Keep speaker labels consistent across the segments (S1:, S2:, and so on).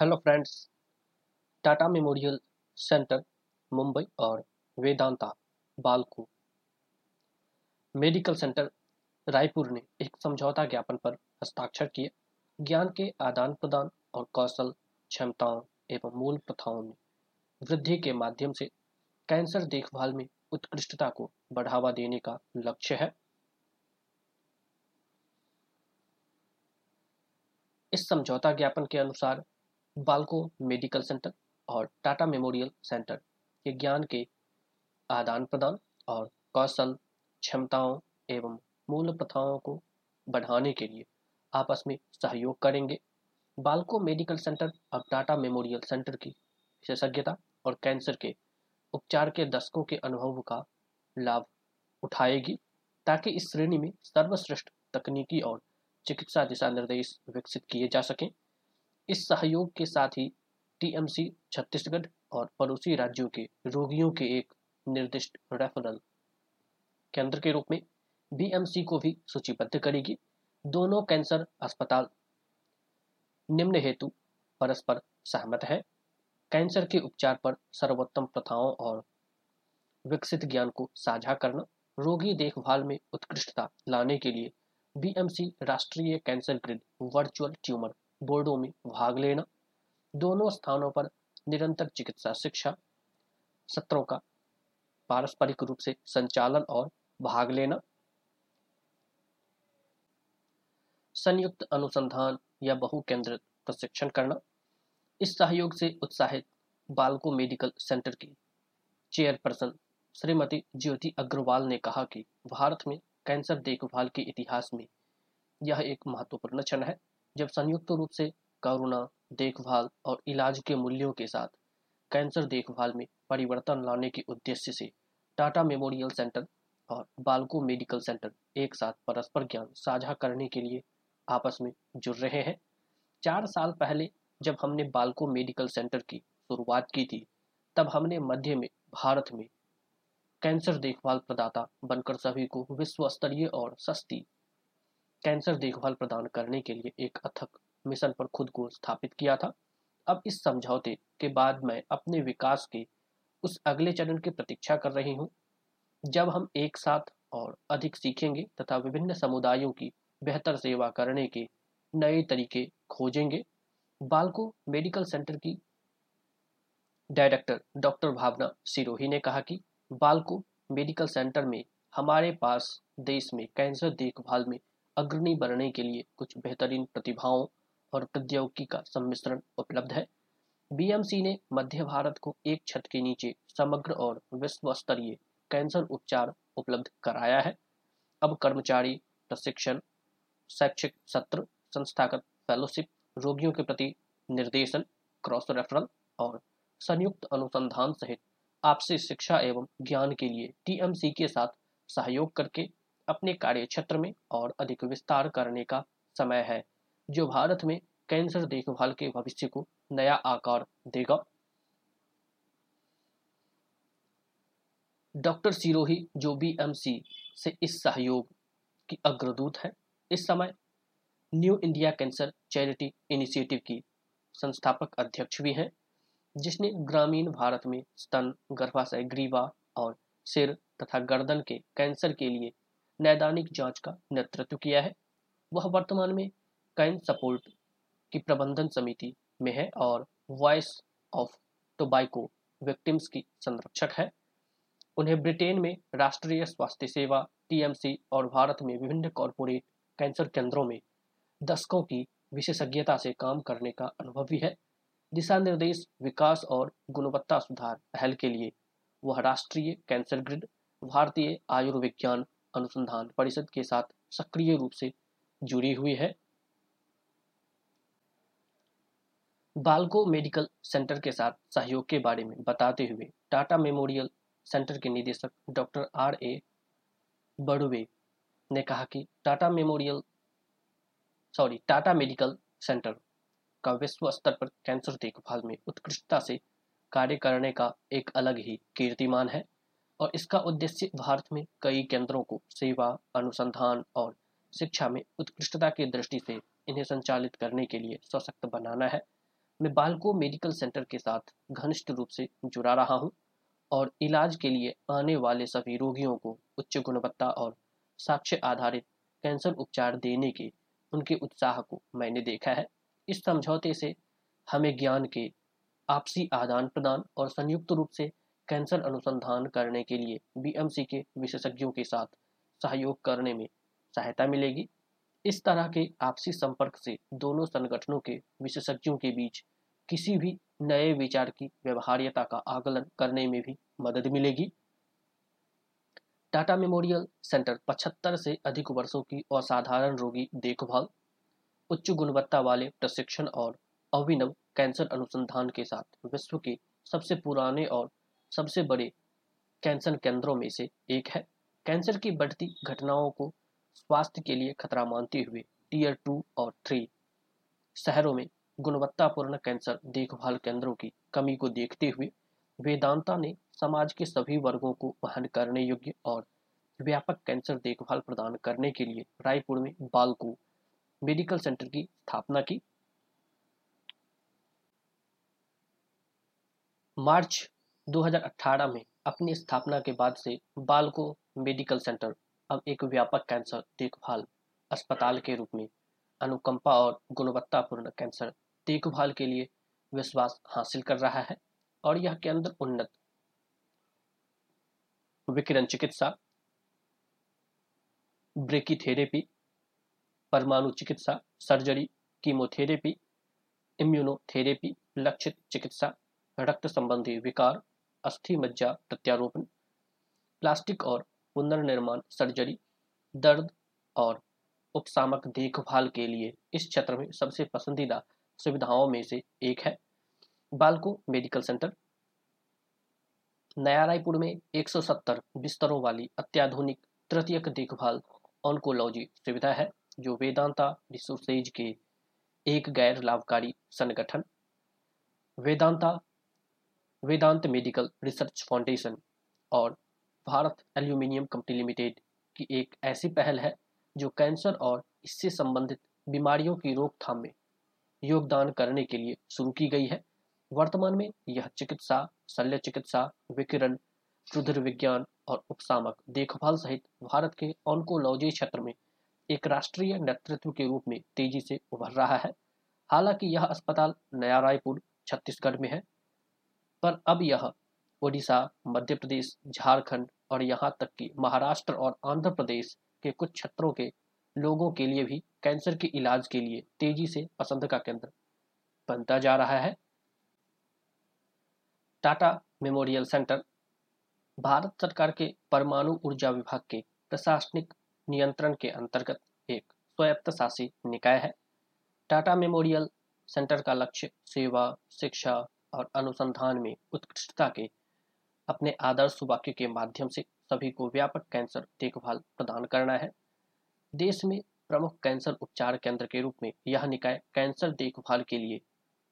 S1: Hello friends, Tata Memorial Centre, Mumbai और Vedanta Balco medical centre Raipur ने एक समझौता ज्ञापन पर हस्ताक्षर किए। ज्ञान के आदान प्रदान और कौशल क्षमताओं एवं मूल प्रथाओं में वृद्धि के माध्यम से कैंसर देखभाल में उत्कृष्टता को बढ़ावा देने का लक्ष्य है। इस समझौता ज्ञापन के अनुसार बाल्को मेडिकल सेंटर और टाटा मेमोरियल सेंटर के ज्ञान के आदान प्रदान और कौशल, क्षमताओं एवं मूल प्रथाओं को बढ़ाने के लिए आपस में सहयोग करेंगे। बाल्को मेडिकल सेंटर और टाटा मेमोरियल सेंटर की विशेषज्ञता और कैंसर के उपचार के दशकों के अनुभव का लाभ उठाएगी ताकि इस श्रेणी में सर्वश्रेष्ठ तकनीकी और चिकित्सा दिशा निर्देश विकसित किए जा सकें। इस सहयोग के साथ ही टीएमसी छत्तीसगढ़ और पड़ोसी राज्यों के रोगियों के एक निर्दिष्ट रेफरल केंद्र के रूप में बीएमसी को भी सूचीबद्ध करेगी। दोनों कैंसर अस्पताल निम्न हेतु परस्पर सहमत है। कैंसर के उपचार पर सर्वोत्तम प्रथाओं और विकसित ज्ञान को साझा करना, रोगी देखभाल में उत्कृष्टता लाने के लिए बीएमसी राष्ट्रीय कैंसर ग्रिड वर्चुअल ट्यूमर बोर्डों में भाग लेना, दोनों स्थानों पर निरंतर चिकित्सा शिक्षा, सत्रों का पारस्परिक रूप से संचालन और भाग लेना, संयुक्त अनुसंधान या बहु केंद्रित प्रशिक्षण करना, इस सहयोग से उत्साहित बालको मेडिकल सेंटर की चेयरपर्सन श्रीमती ज्योति अग्रवाल ने कहा कि भारत में कैंसर देखभाल के इतिहास में यह एक महत्वपूर्ण क्षण है। जब संयुक्त रूप से करुणा, देखभाल और इलाज के मूल्यों के साथ कैंसर देखभाल में परिवर्तन लाने के उद्देश्य से टाटा मेमोरियल सेंटर और बालको मेडिकल सेंटर एक साथ परस्पर ज्ञान साझा करने के लिए आपस में जुड़ रहे हैं। चार साल पहले जब हमने बालको मेडिकल सेंटर की शुरुआत की थी, तब हमने मध्य में भारत में कैंसर देखभाल प्रदाता बनकर सभी को विश्व स्तरीय और सस्ती कैंसर देखभाल प्रदान करने के लिए एक अथक मिशन पर खुद को स्थापित किया था। अब इस समझौते के बाद मैं अपने विकास के उस अगले चरण की प्रतीक्षा कर रही हूँ। जब हम एक साथ और अधिक सीखेंगे तथा विभिन्न समुदायों की बेहतर सेवा करने के नए तरीके खोजेंगे, बालको मेडिकल सेंटर की डायरेक्टर डॉक्टर भावना सिरोही ने कहा कि बालको मेडिकल सेंटर में हमारे पास देश में कैंसर देखभाल में अग्रणी बनने के लिए कुछ बेहतरीन प्रतिभाओं और प्रौद्योगिकी का सम्मिश्रण उपलब्ध है। बीएमसी ने मध्य भारत को एक छत के नीचे समग्र और विश्व स्तरीय कैंसर उपचार उपलब्ध कराया है। अब कर्मचारी, प्रशिक्षण, शैक्षिक सत्र, संस्थागत फेलोशिप रोगियों के प्रति निर्देशन क्रॉस रेफरल और संयुक्त अनुसंधान सहित आपसी शिक्षा एवं ज्ञान के लिए टीएमसी के साथ सहयोग करके अपने कार्य क्षेत्र में और अधिक विस्तार करने का समय है, जो भारत में कैंसर देखभाल के भविष्य को नया आकार देगा। डॉक्टर सिरोही, जो बीएमसी से इस सहयोग की अग्रदूत है, इस समय New India Cancer Charity Initiative की संस्थापक अध्यक्ष भी हैं, जिसने ग्रामीण भारत में स्तन, गर्भाशय, ग्रीवा और सिर तथा गर्दन के कैंसर के लिए नैदानिक जाँच का नेतृत्व किया है। वह वर्तमान में कैन सपोर्ट की प्रबंधन समिति में है और वॉइस ऑफ़ टोबाइको विक्टिम्स की संरक्षक है। उन्हें ब्रिटेन में राष्ट्रीय स्वास्थ्य सेवा, टीएमसी और भारत में विभिन्न कॉरपोरेट कैंसर केंद्रों में दशकों की विशेषज्ञता से काम करने का अनुभव भी है। दिशा निर्देश, विकास और गुणवत्ता सुधार पहल के लिए वह राष्ट्रीय कैंसर ग्रिड, भारतीय आयुर्विज्ञान अनुसंधान परिषद के साथ सक्रिय रूप से जुड़ी हुई है। बालको मेडिकल सेंटर के साथ सहयोग के बारे में बताते हुए टाटा मेमोरियल सेंटर के निदेशक डॉक्टर आर ए बड़ुवे ने कहा कि Tata Memorial, sorry, Tata Medical Centre का विश्व स्तर पर कैंसर देखभाल में उत्कृष्टता से कार्य करने का एक अलग ही कीर्तिमान है। और इसका उद्देश्य भारत में कई केंद्रों को सेवा, अनुसंधान और शिक्षा में उत्कृष्टता की दृष्टि से इन्हें संचालित करने के लिए सशक्त बनाना है। मैं बालको मेडिकल सेंटर के साथ घनिष्ठ रूप से जुड़ा रहा हूँ और इलाज के लिए आने वाले सभी रोगियों को उच्च गुणवत्ता और साक्ष्य आधारित कैंसर उपचार देने के उनके उत्साह को मैंने देखा है। इस समझौते से हमें ज्ञान के आपसी आदान प्रदान और संयुक्त रूप से कैंसर अनुसंधान करने के लिए बीएमसी के विशेषज्ञों के साथ सहयोग करने में सहायता मिलेगी। इस तरह के आपसी संपर्क से दोनों संगठनों के विशेषज्ञों के बीच किसी भी नए विचार की व्यवहार्यता का आकलन करने में भी मदद मिलेगी। टाटा मेमोरियल सेंटर 75 से अधिक वर्षों की असाधारण रोगी देखभाल, उच्च गुणवत्ता वाले प्रशिक्षण और अभिनव कैंसर अनुसंधान के साथ विश्व के सबसे पुराने और सबसे बड़े कैंसर केंद्रों में से एक है। कैंसर की बढ़ती घटनाओं को स्वास्थ्य के लिए खतरा मानते हुए टीयर टू और थ्री शहरों में गुणवत्तापूर्ण कैंसर देखभाल केंद्रों की कमी को देखते हुए वेदांता ने समाज के सभी वर्गों को वहन करने योग्य और व्यापक कैंसर देखभाल प्रदान करने के लिए रायपुर में बालको मेडिकल सेंटर की स्थापना की। मार्च 2018 में अपनी स्थापना के बाद से बालको मेडिकल सेंटर, अब एक व्यापक कैंसर देखभाल अस्पताल के रूप में अनुकंपा और गुणवत्तापूर्ण कैंसर देखभाल के लिए विश्वास हासिल कर रहा है और यह केंद्र उन्नत विकिरण चिकित्सा, ब्रेकीथेरेपी, परमाणु चिकित्सा, सर्जरी, कीमोथेरेपी, इम्यूनोथेरेपी, लक्षित चिकित्सा, रक्त संबंधी विकार अस्थि मज्जा प्रत्यारोपण, प्लास्टिक और पुनर्निर्माण सर्जरी, दर्द और उपसामक देखभाल के लिए इस क्षेत्र में सबसे पसंदीदा सुविधाओं में से एक है। Balco Medical Centre. नया रायपुर में 170 बिस्तरों वाली अत्याधुनिक तृतीयक देखभाल ऑन्कोलॉजी सुविधा है, जो वेदांता रिसोर्सेज के एक गैर लाभकारी संगठन, Vedanta Vedant Medical Research Foundation और भारत एल्यूमिनियम कंपनी लिमिटेड की एक ऐसी पहल है जो कैंसर और इससे संबंधित बीमारियों की रोकथाम में योगदान करने के लिए शुरू की गई है। वर्तमान में यह चिकित्सा, शल्य चिकित्सा, विकिरण रुधिर विज्ञान और उपसामक देखभाल सहित भारत के ऑन्कोलॉजी क्षेत्र में एक राष्ट्रीय नेतृत्व के रूप में तेज़ी से उभर रहा है। हालाँकि यह अस्पताल नया रायपुर, छत्तीसगढ़ में है। पर अब यह ओडिशा मध्य प्रदेश झारखंड और यहाँ तक कि महाराष्ट्र और आंध्र प्रदेश के कुछ क्षेत्रों के लोगों के लिए भी कैंसर के इलाज के लिए तेज़ी से पसंद का केंद्र बनता जा रहा है। टाटा मेमोरियल सेंटर, भारत सरकार के परमाणु ऊर्जा विभाग के प्रशासनिक नियंत्रण के अंतर्गत एक स्वायत्त शासी निकाय है। टाटा मेमोरियल सेंटर का लक्ष्य सेवा, शिक्षा और अनुसंधान में उत्कृष्टता के अपने आदर्श वाक्य के माध्यम से सभी को व्यापक कैंसर देखभाल प्रदान करना है। देश में प्रमुख कैंसर उपचार केंद्र के रूप में यह निकाय कैंसर देखभाल के लिए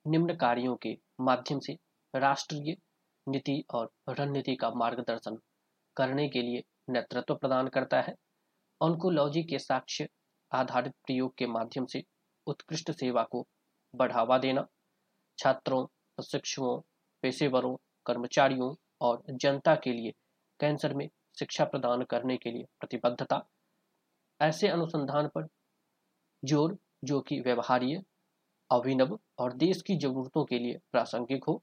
S1: निम्न कार्यों के माध्यम से राष्ट्रीय नीति और रणनीति का मार्गदर्शन करने के लिए नेतृत्व प्रदान करता है। ऑन्कोलॉजी के साक्ष्य आधारित प्रयोग के माध्यम से उत्कृष्ट सेवा को बढ़ावा देना, छात्रों प्रशिक्षुओं, पेशेवरों, कर्मचारियों और जनता के लिए कैंसर में शिक्षा प्रदान करने के लिए प्रतिबद्धता। ऐसे अनुसंधान पर ज़ोर, जो कि व्यवहार्य, अभिनव और देश की जरूरतों के लिए प्रासंगिक हो।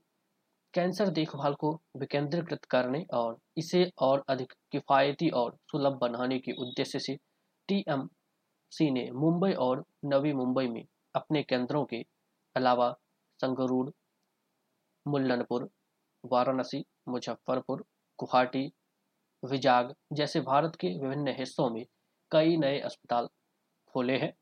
S1: कैंसर देखभाल को विकेंद्रीकृत करने और इसे और अधिक किफ़ायती और सुलभ बनाने के उद्देश्य से टीएमसी ने मुंबई और नवी मुंबई में अपने केंद्रों के अलावा संगरूर मुल्लनपुर, वाराणसी, मुजफ्फरपुर, गुवाहाटी, विजाग जैसे भारत के विभिन्न हिस्सों में कई नए अस्पताल खोले हैं।